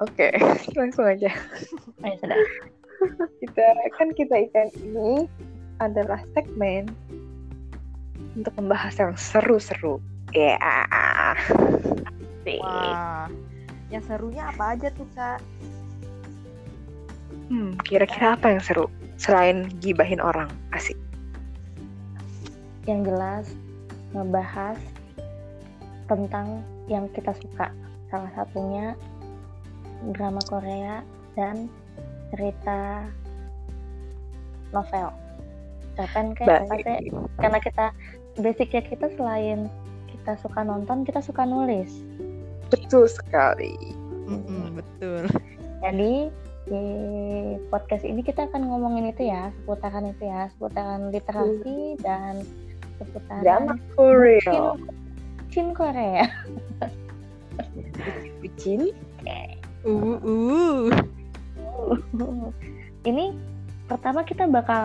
Oke, langsung aja. Ayo sudah. Kita kan kita ikan ini adalah segmen untuk membahas yang seru-seru. Ya. Asik. Wah. Yang serunya apa aja tuh, Kak? Hmm, kira-kira apa yang seru selain gibahin orang? Asik. Yang jelas ngebahas tentang yang kita suka. Salah satunya drama Korea dan cerita novel. Cerpen kayak pasti karena kita basicnya kita selain kita suka nonton, kita suka nulis. Betul sekali. Mm-mm, betul. Jadi di podcast ini kita akan ngomongin itu ya, seputaran itu ya, seputaran literasi dan seputaran Drama Korea. Chin Korea. Bucin. Uh, uh. ini pertama kita bakal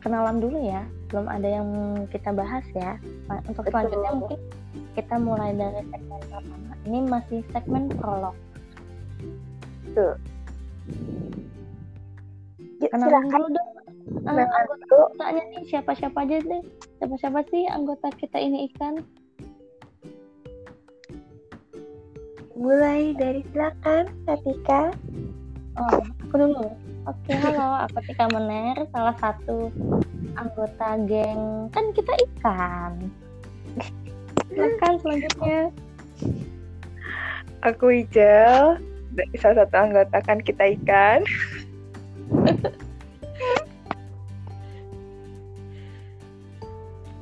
kenalan dulu ya, belum ada yang kita bahas ya. Untuk Betul. selanjutnya mungkin kita mulai dari segmen pertama. Ini masih segmen prolog. Tuh. Ya, Kenalan dulu dong. Ah, anggota dulu. anggotanya nih siapa-siapa aja deh. Siapa-siapa sih anggota kita ini ikan? Mulai dari silakan, Atika. Oh, aku dulu. Oke, halo, aku Tika Mener, salah satu anggota geng. Kan kita ikan. Silakan selanjutnya. Aku Ijel. Salah satu anggota kan kita ikan.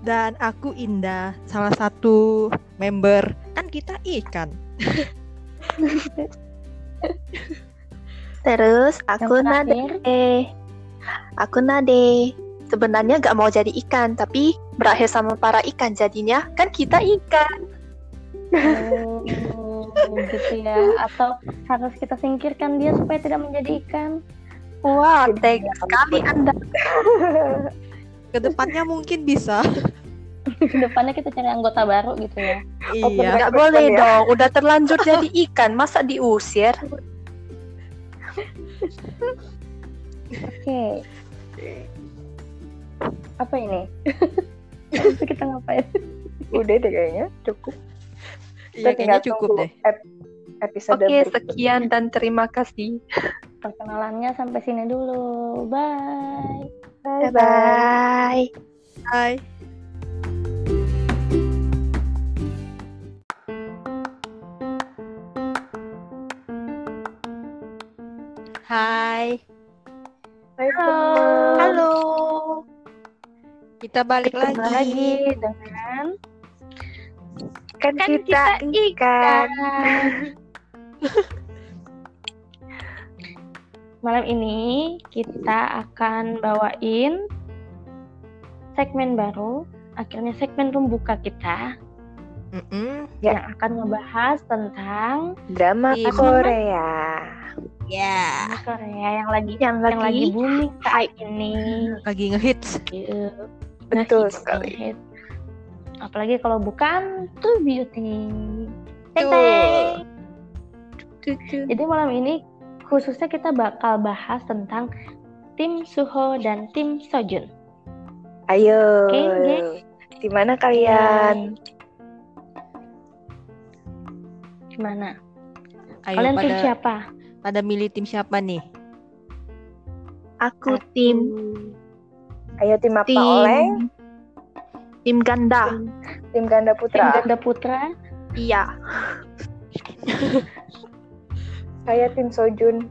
Dan aku Indah, salah satu member kan kita ikan. Terus aku Nade. Aku Nade. Sebenarnya gak mau jadi ikan, tapi berakhir sama para ikan jadinya kan kita ikan. oh, gitu ya. Atau harus kita singkirkan dia supaya tidak menjadi ikan. Wah, tega sekali Anda. Ke depannya mungkin bisa. Ke depannya kita cari anggota baru gitu ya. iya. Gak boleh dong, udah terlanjur jadi ikan, masa diusir? Oke. Apa ini? Kita ngapain? Udah deh kayaknya, cukup. Iya, Kita kayaknya cukup deh. ep- episode Oke, berikutnya. sekian dan terima kasih. Perkenalannya sampai sini dulu. Bye. Bye-bye. Hai. Hai, Hai, Halo. Halo. kita balik Ketemu lagi. lagi dengan Kan, Kan kita, kita ikan. malam ini kita akan bawain segmen baru. Akhirnya segmen pembuka kita Mm-mm. Ya. yang akan ngebahas tentang Drama. Korea. Ya, Korea yang lagi Yang yang lagi lagi booming saat ini. lagi ngehits. Gitu. Betul Nah, sekali. Apalagi kalau bukan tuh beauty. Teng. Jadi malam ini khususnya kita bakal bahas tentang tim Suho dan tim Sojun. Ayo. Oke, geng. Di mana kalian? Gimana? Ayo Kalian tim pada siapa? Pada milih tim siapa nih? Aku tim Ayo tim apa tim Oleng? tim ganda. Tim ganda Tim putra. Ganda Putra. Iya. Saya tim Sojun.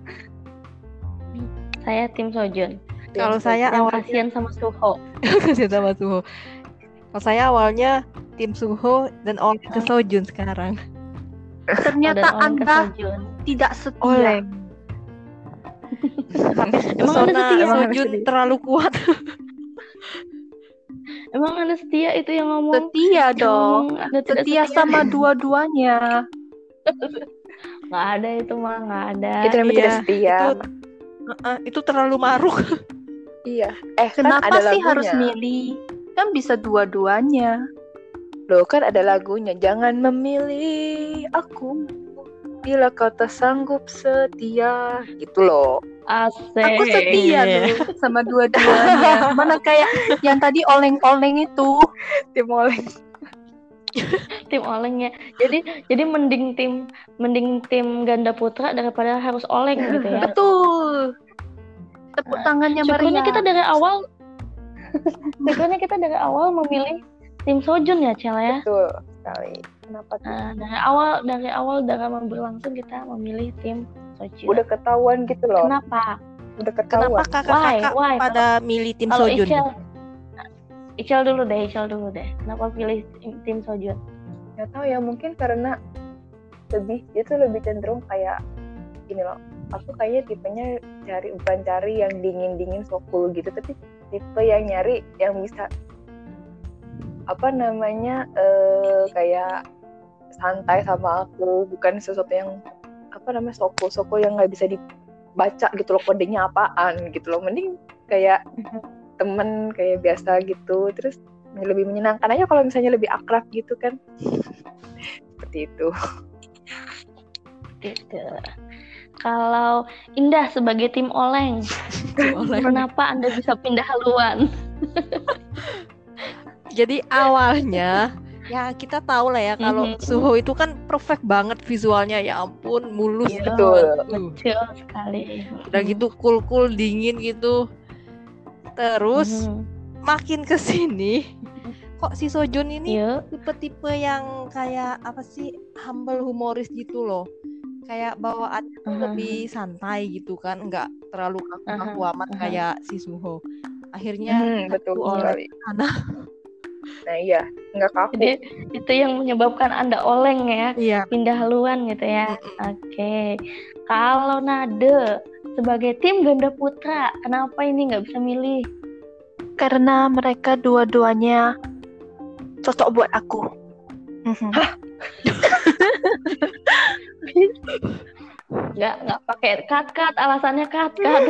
Saya tim Sojun. Kalau saya Yang awalnya kasihan sama Suho. kasih sama Suho. Kalau saya awalnya tim Suho dan oleh ke Sojun sekarang. Ternyata Anda tidak setia. Oleng. Emang Anda setia? Sojun terlalu kuat. Emang Anda setia itu yang ngomong? Setia Yang dong. Anda tidak Setia sama dua-duanya. Nggak ada itu mah nggak ada. Itu namanya tidak Iya, setia. itu itu terlalu maruk. Iya. Eh, Kenapa kan ada sih harus milih? Kan bisa dua-duanya. Loh, kan ada lagunya. Jangan memilih aku. bila kau tak sanggup setia gitu loh Asik. aku setia loh sama dua-duanya mana kayak yang tadi oleng-oleng itu tim oleng tim oleng ya. Jadi jadi mending tim mending tim ganda putra daripada harus oleng gitu ya. betul tepuk tangannya Syukurnya Maria kita dari awal Syukurnya kita dari awal memilih tim Sojun ya, Cel ya. betul sekali kenapa tuh Nah, dari awal dari awal drama berlangsung kita memilih tim Sojun. udah ketahuan gitu loh Kenapa? udah Kenapa ketahuan Why? kakak-kakak Why? pada milih tim Kalau Sojun? Ichel Ichel dulu deh, Ichel dulu deh. Kenapa pilih tim, tim Sojun? nggak tahu ya mungkin karena lebih dia tuh lebih cenderung kayak gini loh aku kayaknya tipenya cari bukan cari yang dingin dingin so cool gitu tapi tipe yang nyari yang bisa apa namanya eh kayak santai sama aku bukan sesuatu yang apa namanya soko soko yang nggak bisa dibaca gitu loh kodenya apaan gitu loh mending kayak temen kayak biasa gitu terus lebih menyenangkan aja kalau misalnya lebih akrab gitu kan seperti itu Gitu. Kalau Indah sebagai tim Oleng, Oleng. kenapa Anda bisa pindah haluan? Jadi awalnya ya kita tahu lah ya kalau Mhm. Suho itu kan perfect banget visualnya ya ampun mulus Iya, gitu. betul. Betul sekali. Udah gitu cool cool dingin gitu. Terus Mhm. makin ke sini kok si Sojun ini Yuk. tipe-tipe yang kayak apa sih humble humoris gitu loh. Kayak bawaannya tuh Mhm. lebih santai gitu kan, nggak terlalu kaku-kaku amat Mhm. kayak si Suho. Akhirnya Hmm, betul sekali. sana. Nah iya, nggak kaku. Jadi itu yang menyebabkan Anda oleng ya, Iya. pindah haluan gitu ya. Oke. Kalau Nade sebagai tim ganda putra, kenapa ini nggak bisa milih? karena mereka dua-duanya cocok buat aku Mhm. Nggak nggak pakai cut cut, alasannya cut cut.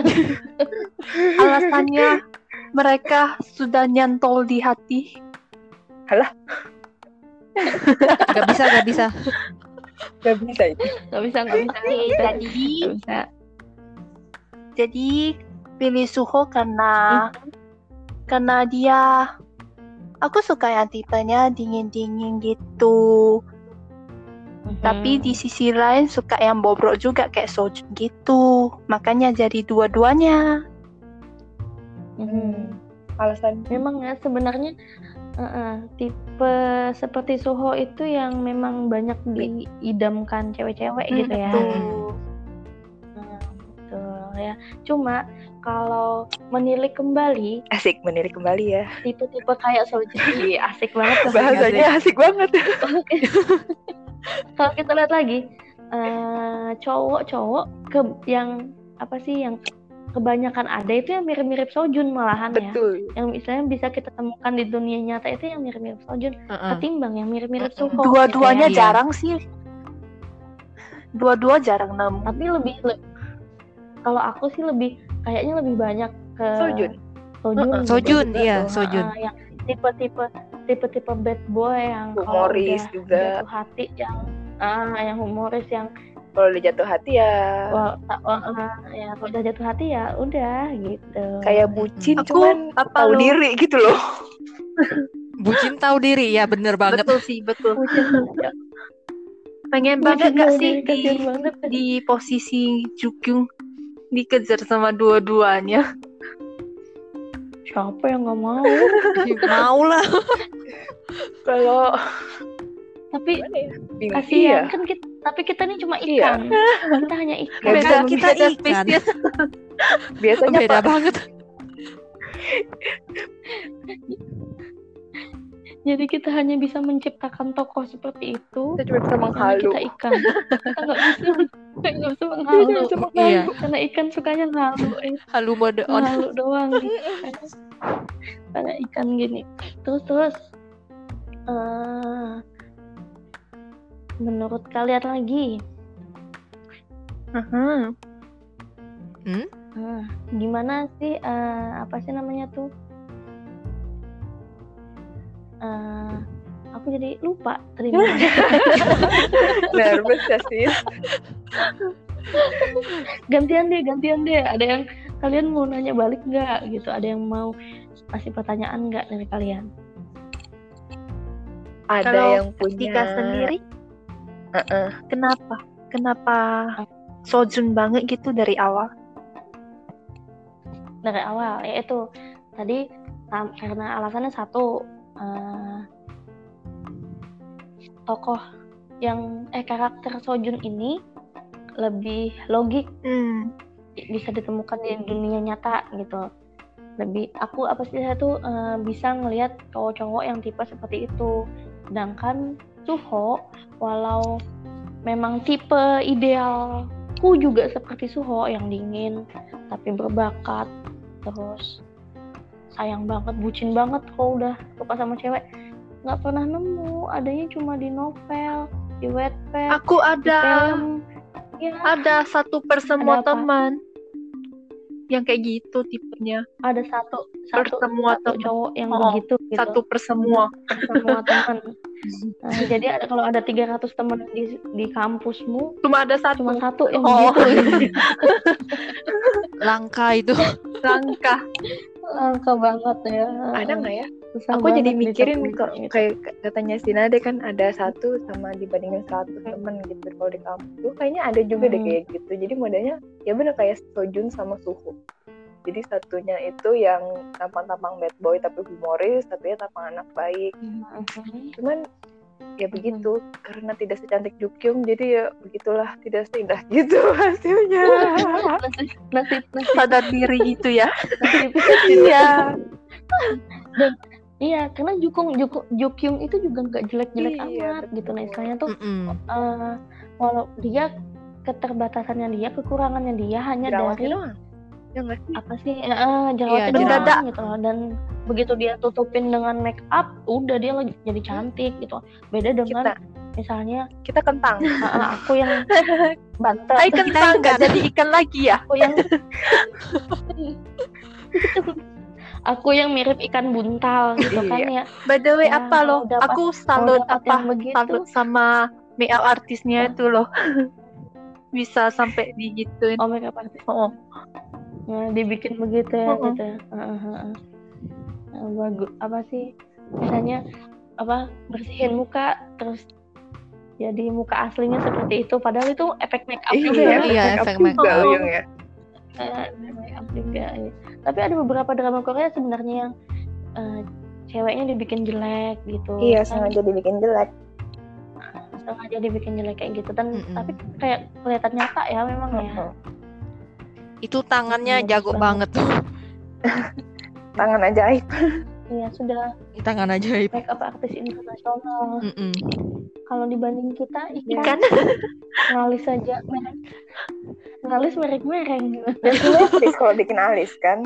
alasannya mereka sudah nyantol di hati Gak bisa, gak bisa. Nggak bisa itu. Nggak bisa nggak bisa. jadi Nggak bisa. jadi pilih Suho karena karena dia aku suka yang tipenya dingin-dingin gitu tapi Mhm. di sisi lain suka yang bobrok juga kayak Sojun gitu makanya jadi dua-duanya Mhm. Alasan Memang ya sebenarnya eh, tipe seperti Suho itu yang memang banyak diidamkan cewek-cewek Hmm, gitu ya. betul. Nah, betul ya. Cuma kalau menilik kembali asik menirik kembali ya. tipe-tipe kayak Soji asik banget tuh. Bahasanya asik banget. Oke. kalau kita lihat lagi eh, cowok-cowok ke yang apa sih yang kebanyakan ada itu yang mirip-mirip Sojun malahan ya. Betul. Yang misalnya bisa kita temukan di dunia nyata itu yang mirip-mirip Sojun Heeh. ketimbang yang mirip-mirip. Suho. dua-duanya gitu ya. Jarang sih dua-dua jarang nemu Tapi lebih le- kalau aku sih lebih kayaknya lebih banyak ke Sojun. Sojun. Heeh, gitu Sojun, juga iya, tuh. Sojun. Heeh, yang tipe-tipe tipe-tipe bad boy yang Humoris udah juga. jatuh hati yang ah yang humoris yang Kalau udah jatuh hati ya wah, wah, ah, ya kalau udah jatuh hati ya udah gitu. kayak bucin Aku cuman apa tahu lo- diri gitu loh. Bucin tahu diri ya, bener banget. betul sih betul bucin banget. pengen Bucin banget gak sih di, banget. di posisi Jukyung dikejar sama dua-duanya Siapa yang nggak mau? Mau lah. Kalau Tapi ya? Kasihan Iya. kan kita, tapi kita ini cuma Iya. ikan. Kita hanya ikan. Kan kita Beda ikan. spesies. Biasanya Beda Pak, banget. Jadi kita hanya bisa menciptakan tokoh seperti itu. kita cuma bisa Karena menghalu. kita ikan. Kita nggak bisa, kita nggak bisa menghalu. Nggak bisa menghalu. Iya. Karena ikan sukanya ngalu, eh, Halu mode on. ngalu doang. Gitu. Kayak ikan gini. Terus terus. eh, menurut kalian lagi, Mhm. eh, gimana sih? eh, apa sih namanya tuh? Eh, apa aku jadi lupa terima. Nervous ya sih? Gantian deh gantian deh. Ada yang kalian mau nanya balik nggak? Gitu. Ada yang mau kasih pertanyaan nggak dari kalian? Ada Kalau yang punya Tika sendiri, Heeh. kenapa? Kenapa Sojun banget gitu dari awal? dari awal yaitu tadi sam- karena alasannya satu eh, tokoh yang eh karakter Sojun ini lebih logik Hmm. bisa ditemukan di dunia nyata gitu lebih aku apa sih saya tuh eh, bisa ngelihat cowok-cowok yang tipe seperti itu sedangkan Suho walau memang tipe idealku juga seperti Suho yang dingin tapi berbakat terus sayang banget bucin banget kalau udah suka sama cewek. Nggak pernah nemu adanya cuma di novel di wetpad Aku ada. ya. Ada satu per semua Ada apa? teman yang kayak gitu tipenya. ada satu satu, satu cowok yang Oh, begitu gitu Satu per semua. semua teman Nah, jadi ada kalau ada 300 teman di di kampusmu Cuma ada satu cuma satu yang Oh. begitu Langka itu. langkah. langka banget ya ada nggak ya Susah aku jadi mikirin kok gitu. kayak katanya si Nade kan ada satu sama dibandingin 100 temen gitu kalau di kampus tuh kayaknya ada juga deh Hmm. kayak gitu jadi modelnya ya bener kayak Sojun sama Suho jadi satunya itu yang tampang-tampang bad boy tapi humoris satunya tampang anak baik Mhm. cuman ya begitu karena tidak secantik Jukyung jadi ya begitulah tidak seindah gitu hasilnya nasib nasib Sadar diri gitu ya. nasib iya iya karena Jukung Juku- Jukyung itu juga nggak jelek-jelek Iya, amat gitu nah istilahnya tuh Mm-mm. eh, walau dia keterbatasannya dia kekurangannya dia hanya jerawatnya dari doang? Ya sih? apa sih eh jerawatnya Iya, doang mendadak. gitu loh. Dan begitu dia tutupin dengan make up udah dia lagi jadi cantik gitu. Beda dengan kita. misalnya kita kentang. Eh, aku yang bantet Hai kentang. nggak jadi ikan lagi ya? aku yang aku yang mirip ikan buntal gitu kan ya By the way Ya, apa loh? Aku salut apa? Salut sama makeup artisnya itu loh. Bisa sampai digituin. oh make up artist Oh, Nah, dibikin begitu ya Mm-mm. gitu ya. Heeh, heeh. Nah, bagus apa sih misalnya apa bersihin muka terus jadi muka aslinya seperti itu padahal itu efek make up juga ya Iya, make up efek juga, make up. Uyung ya Eh, make up juga ya. Tapi ada beberapa drama Korea sebenarnya yang eh, ceweknya dibikin jelek gitu iya kan. sengaja dibikin jelek sengaja dibikin jelek kayak gitu dan Mm-mm. tapi kayak kelihatan nyata ya memang ya. Itu tangannya Bagus jago banget tuh. tangan ajaib iya sudah Tangan ajaib. make up artis internasional Mm-mm. kalau dibanding kita ikan. ikan ngalis saja merek ngalis merek mereng gitu. dan kalau bikin alis kan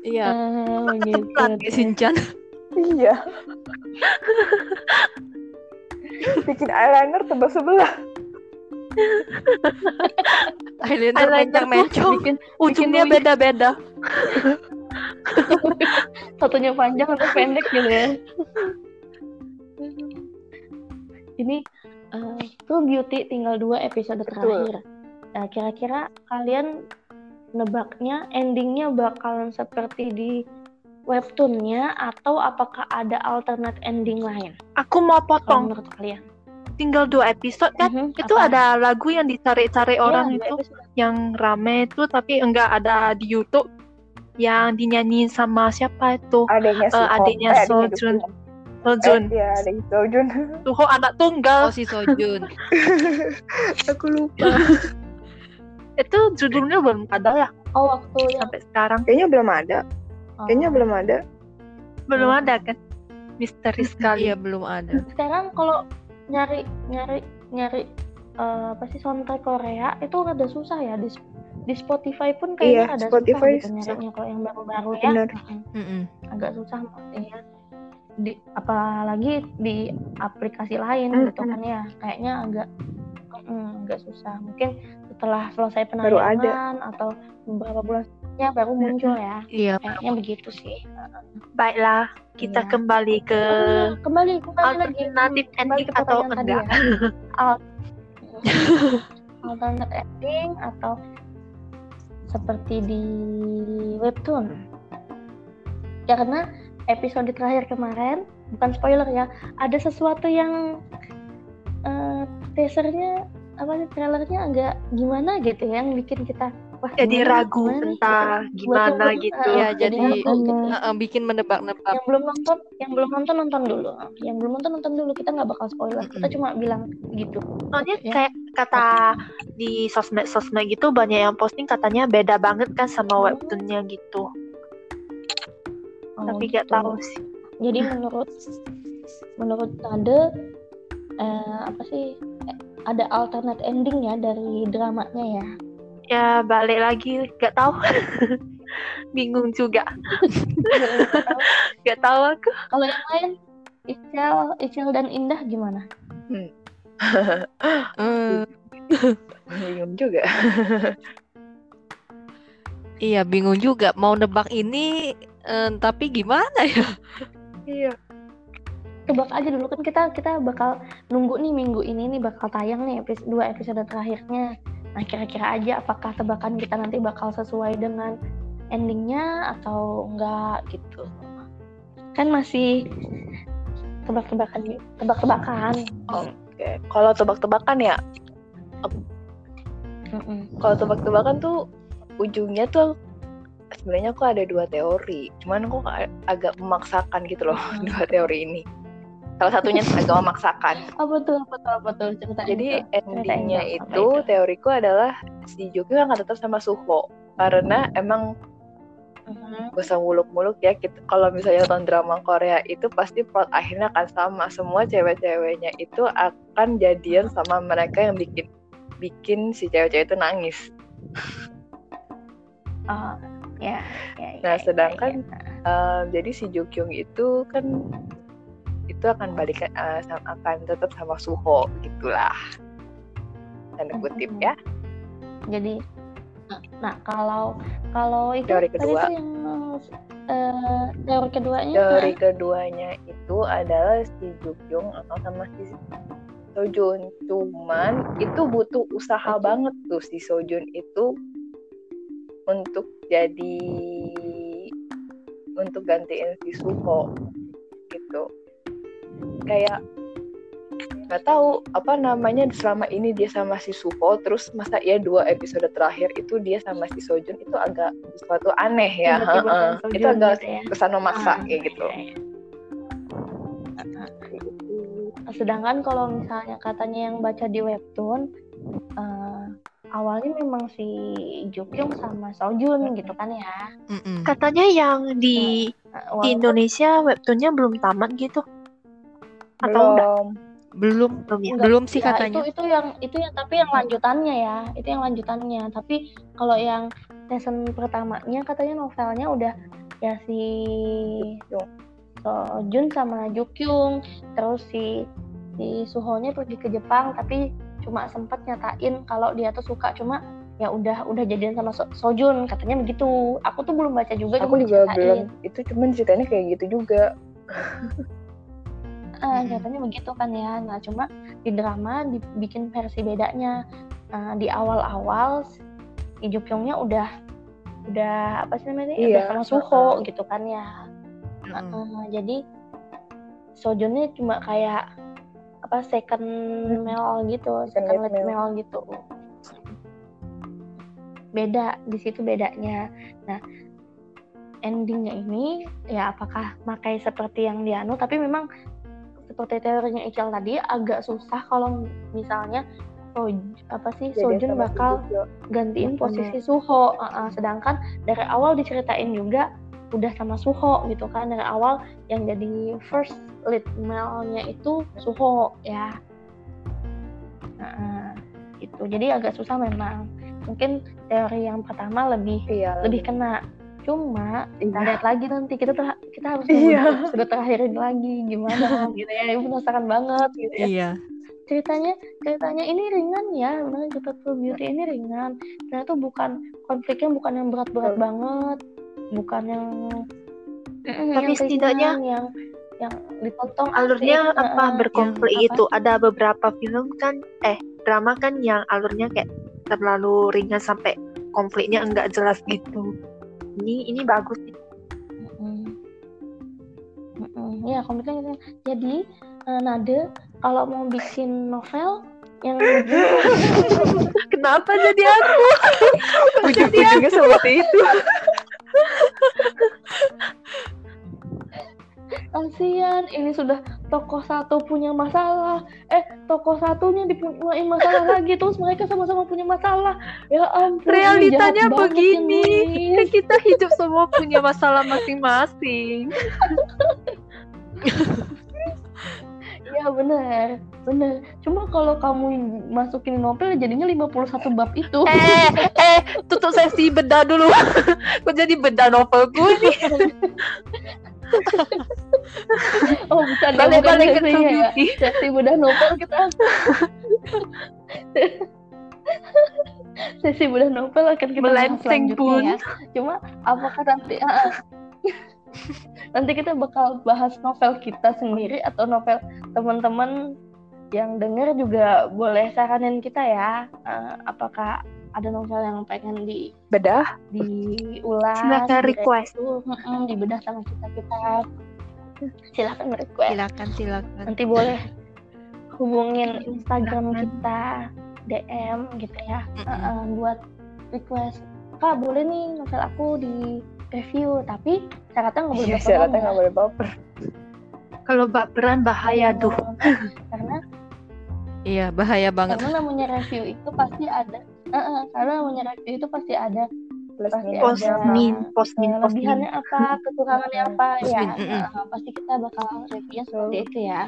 Iya. Ah, gitu. Shinchan. iya bikin eyeliner tebal sebelah Eyeliner Eyeliner mencong-mencong. bikin Ujungnya beda-beda. satunya panjang atau pendek gitu ya ini eh, True Beauty tinggal dua episode Betul. Nah kira-kira kalian nebaknya endingnya bakalan seperti di webtoonnya atau apakah ada alternate ending lain Aku mau kalau potong. menurut kalian Tinggal dua episode kan? Mhm, Itu apa? ada lagu yang dicari-cari Iya, orang itu episode. yang rame itu tapi enggak ada di YouTube yang dinyanyiin sama siapa itu? adanya Suho adiknya eh, Sojun. Sojun. eh, iya adanya Sojun Tuh anak tunggal. Oh si Sojun. aku lupa Itu judulnya belum ada ya oh waktu yang sampai sekarang. kayaknya belum ada kayaknya oh. belum ada Belum ada kan? Misteri sekali. Iya belum ada. sekarang kalau nyari nyari nyari eh, apa sih soundtrack Korea itu rada susah ya di di Spotify pun kayaknya Iya, rada Spotify susah gitu nyarinya kalau yang baru-baru ya Bener. Mm-mm. agak susah maksudnya di apalagi di aplikasi lain Mm-mm. gitu kan ya kayaknya agak mm, agak susah mungkin setelah selesai Baru ada. penayangan atau beberapa bulan baru muncul ya. Iya. Kayaknya begitu sih. Baiklah, kita Iya. kembali ke Ah, kembali kembali lagi alternatif kembali ending ke atau tadi enggak. ya. Al- alternate ending atau seperti di webtoon. Ya karena episode terakhir kemarin bukan spoiler ya, ada sesuatu yang eh, teasernya apa sih trailernya agak gimana gitu ya, yang bikin kita wah Jadi gimana, ragu gimana entah gimana gitu. eh, Iya, jadi jadi gitu. Heeh, bikin menebak-nebak. yang belum nonton yang belum nonton nonton dulu yang belum nonton nonton dulu kita nggak bakal spoiler kita cuma bilang gitu Soalnya Ya. kayak kata di sosmed-sosmed gitu banyak yang posting katanya beda banget kan sama Oh. webtoonnya gitu. Oh, Tapi gak gitu. tahu sih. jadi menurut menurut Nade eh, apa sih ada alternate ending ya dari dramanya ya Ya balik lagi gak tahu. Bingung juga. Gak tahu aku. kalau yang lain Ical Ical dan Indah gimana Eh, bingung juga iya, bingung juga mau nebak ini eh, tapi gimana ya? iya tebak aja dulu kan kita kita bakal nunggu nih minggu ini nih bakal tayang nih episode dua episode terakhirnya. Nah kira-kira aja apakah tebakan kita nanti bakal sesuai dengan endingnya atau enggak gitu. Kan masih tebak-tebakan tebak-tebakan. Oke kalau tebak-tebakan ya kalau tebak-tebakan tuh ujungnya tuh sebenarnya aku ada dua teori cuman aku ag- agak memaksakan gitu loh dua teori ini salah satunya agak tuh apa tuh apa tuh ceritain jadi endingnya apa itu teoriku adalah si Juki akan tetap sama Suho. Karena emang Mhm. gak usah muluk-muluk ya. Kita kalau misalnya nonton drama Korea itu pasti plot akhirnya akan sama. Semua cewek-ceweknya itu akan jadian sama mereka yang bikin bikin si cewek-cewek itu nangis. Oh, ya, ya, ya, Nah, ya, sedangkan ya. Eh, jadi si Jukyung itu kan itu akan balik eh, sam- akan tetap sama Suho gitulah tanda kutip ya. Jadi nah kalau kalau itu Teori tadi kedua. tuh yang eh, teori keduanya teori keduanya itu adalah si Jukyung akan sama si Sojun. Cuman itu butuh usaha Oke. banget tuh si Sojun itu untuk jadi untuk gantiin si Suho gitu kayak nggak tahu apa namanya selama ini dia sama si Suho terus masa ya dua episode terakhir itu dia sama si Sojun itu agak sesuatu aneh ya sama itu agak gitu ya. kesan memaksa Ah, kayak gitu iya, iya. sedangkan kalau misalnya katanya yang baca di webtoon eh, awalnya memang si Jukyung sama Sojun gitu kan ya. Katanya yang di Eh, di Indonesia webtoonnya belum tamat gitu. Atau belum. Belum, Belum ya? Belum sih ya, katanya. itu itu yang itu yang tapi yang lanjutannya ya. Itu yang lanjutannya. Tapi kalau yang season pertamanya katanya novelnya udah ya si Sojun sama Jukyung terus si si Suhonya pergi ke Jepang tapi cuma sempat nyatain kalau dia tuh suka cuma ya udah udah jadian sama So- Sojun katanya begitu. Aku tuh belum baca juga aku cuma juga belum. Itu cuman ceritanya kayak gitu juga Ah, Mm-mm. katanya begitu kan ya. Nah, cuma di drama dibikin versi bedanya. Nah, di awal-awal si Jukyungnya udah udah apa sih namanya? Iya, Udah sama Suho heeh. gitu kan ya. Eh, jadi Sojunnya cuma kayak apa second male gitu, second lead male. male gitu. Beda di situ bedanya. Nah, endingnya ini ya apakah makai seperti yang di Anu tapi memang seperti teorinya Ical tadi agak susah kalau misalnya Soj, apa sih Jadi Sojun bakal Jukyo. gantiin Mm-mm. posisi Suho. Uh, uh, sedangkan dari awal diceritain juga udah sama Suho gitu kan. Dari awal yang jadi first lead male-nya itu Suho ya. Uh, uh, gitu. Jadi agak susah memang. Mungkin teori yang pertama lebih iya lebih kena cuma kita Iya. lihat lagi nanti kita ter- kita harus Iya. nunggu episode terakhir ini lagi gimana gitu ya. Ibu penasaran banget gitu ya. Iya. ceritanya ceritanya ini ringan ya benar kita True Beauty ini ringan. Ternyata bukan konfliknya bukan yang berat-berat banget bukan yang Mm-mm, Tapi yang setidaknya yang yang ditonton alurnya asik, apa? Uh-uh, berkonflik yang itu ada beberapa film kan eh drama kan yang alurnya kayak terlalu ringan sampai konfliknya enggak jelas gitu ini ini bagus sih Mm-mm. Mm-mm. Ya, konfliknya gitu. Jadi, eh, Nade kalau mau bikin novel yang kenapa jadi aku ujung-ujungnya seperti itu kasihan ini sudah tokoh satu punya masalah eh tokoh satunya dipunyai masalah lagi terus mereka sama-sama punya masalah ya ampun Realitanya ya, begini. Kan kita hidup semua punya masalah masing-masing. ya benar benar cuma kalau kamu masukin novel jadinya 51 bab itu Eh, eh, tutup sesi bedah dulu. Kok jadi bedah novelku nih? oh bukan Balik balik ke True ya sesi bedah novel kita. Sesi bedah novel akan kita bahas Melenceng, ya. cuma apakah nanti nanti kita bakal bahas novel kita sendiri atau novel teman-teman yang dengar juga boleh saranin kita ya. Ah, apakah ada novel yang pengen di bedah? diulas Silakan di request. mm-mm, dibedah sama kita kita silakan request Silakan, silakan. nanti boleh hubungin Instagram kita DM gitu ya. Mm-mm. Uh-uh, buat request. Kak boleh nih novel aku di review tapi syaratnya nggak boleh Iya, baper syaratnya nggak boleh baper. Kalau baperan bahaya tuh karena Iya, bahaya banget. karena namanya review itu pasti ada. Uh-uh, karena namanya review itu pasti ada Pasti ada. min post min eh, lebihannya apa? Kekurangannya apa? Ya mm-mm. uh, pasti kita bakal reviewnya seperti itu ya.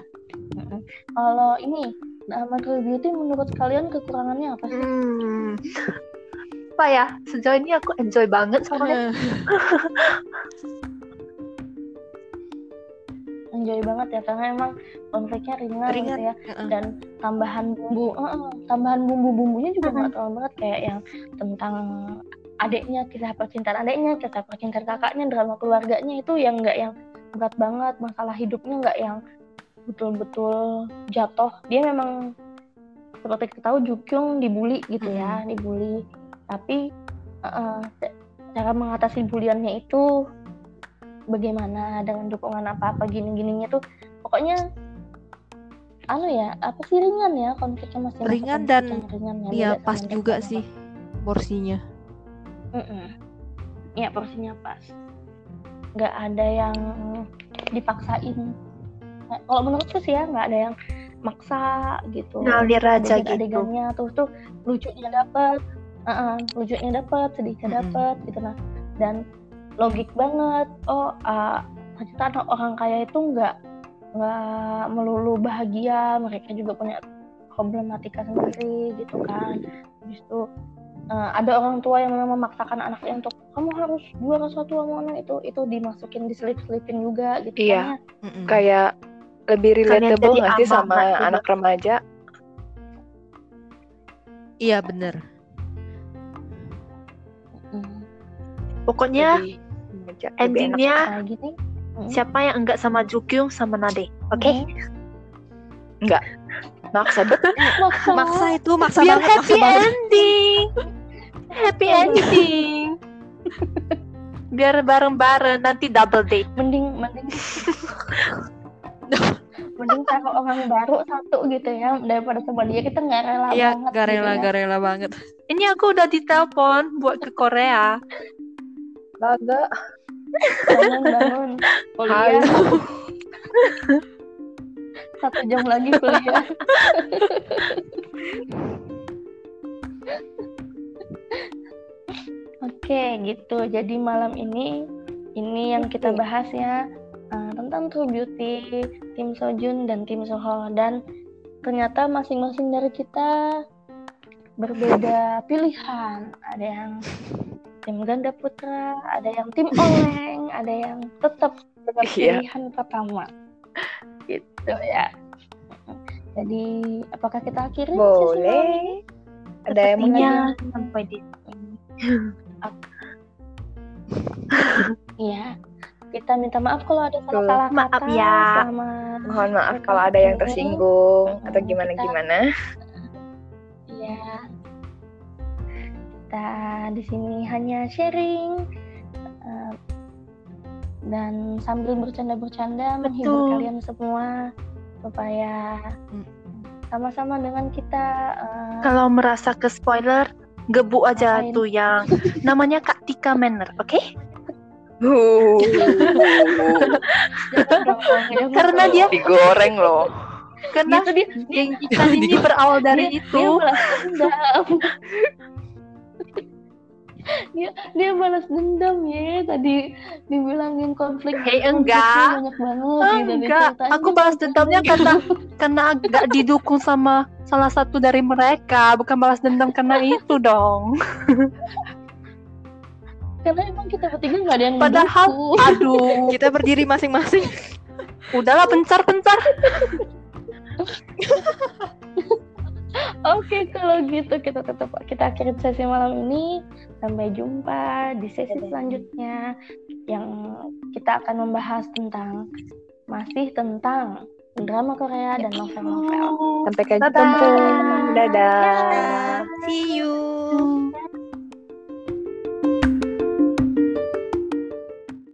Kalau ini nama True Beauty menurut kalian kekurangannya apa sih? Hmm. apa ya? Sejauh ini aku enjoy banget soalnya. Enjoy banget ya karena emang konfliknya ringan, Ringan. gitu ya dan tambahan bumbu eh, eh, tambahan bumbu-bumbunya juga nggak terlalu banget kayak yang tentang adiknya kisah percintaan adiknya kisah percintaan kakaknya drama keluarganya itu yang nggak yang berat banget masalah hidupnya nggak yang betul-betul jatuh. Dia memang seperti kita tahu Jukyung dibully gitu ya dibully. Tapi ca- cara mengatasi buliannya itu bagaimana dengan dukungan apa apa gini gininya tuh pokoknya anu ya apa sih ringan ya konfliknya masih Ringan dan ringan ya, beda pas juga sih porsinya. Mm-mm. Iya porsinya pas. Nggak ada yang dipaksain. Nah, kalau menurutku sih ya nggak ada yang maksa gitu. Ngalir aja gitu. adegan-adegannya terus tuh lucunya dapet. Uh-uh, lucunya dapet sedihnya dapet gitu nah. Dan logik banget. Oh uh, ternyata orang kaya itu nggak nggak melulu bahagia. Mereka juga punya problematika sendiri gitu kan. Habis itu uh, ada orang tua yang memang memaksakan anaknya untuk kamu harus juara satu sama anak itu itu dimasukin diselip-selipin juga gitu Iya. kan kayak lebih relatable nggak sih sama juga. anak remaja Iya, bener. Mm. pokoknya endingnya gini mm. siapa yang enggak sama Jukyung sama Nade oke Mm. Maksa bet maksa, Maksa itu, maksa biar banget, maksa happy banget. ending. Happy ending. Biar bareng-bareng nanti double date. Mending mending. Mending cari orang baru satu gitu ya daripada sama dia. Kita nggak rela Iya, banget gak gitu rela, ya. gak rela banget. ini aku udah ditelepon buat ke Korea. Laga. bangun bangun. Kuliah satu jam lagi kuliah. Oke gitu. Jadi malam ini ini yang kita bahas ya eh, tentang True Beauty tim Sojun dan tim Soho dan ternyata masing-masing dari kita berbeda pilihan. Ada yang tim ganda putra ada yang tim oleng ada yang tetap dengan Iya. pilihan pertama gitu ya Jadi apakah kita akhiri? Boleh. Ada yang mau sampai di sini. Iya. Kita minta maaf kalau ada salah-salah kata. Maaf ya. Selamat. Mohon maaf kalau ada yang tersinggung atau gimana-gimana. Iya. Kita di sini hanya sharing dan sambil bercanda-bercanda menghibur kalian semua supaya sama-sama dengan kita eh, Kalau merasa ke spoiler, gebu aja Ngapain? tuh yang namanya Kak Tika Manner, oke? Dong, jangan Karena dia digoreng loh. karena Gitu dia geng kita ini berawal dari dia, itu. dia dia dia balas dendam ya tadi dibilangin konflik Hei, konfliknya enggak. banyak banget gitu Enggak, diceritain. aku balas dendamnya karena karena agak didukung sama salah satu dari mereka, bukan balas dendam karena itu dong. karena emang kita bertiga nggak ada yang Padahal, mendukung. aduh, Kita berdiri masing-masing. udahlah pencar-pencar. Oke, kalau gitu kita tetap kita akhiri sesi malam ini. Sampai jumpa di sesi selanjutnya yang kita akan membahas tentang masih tentang drama Korea dan novel-novel. Sampai ketemu. Dadah. Dadah. See you.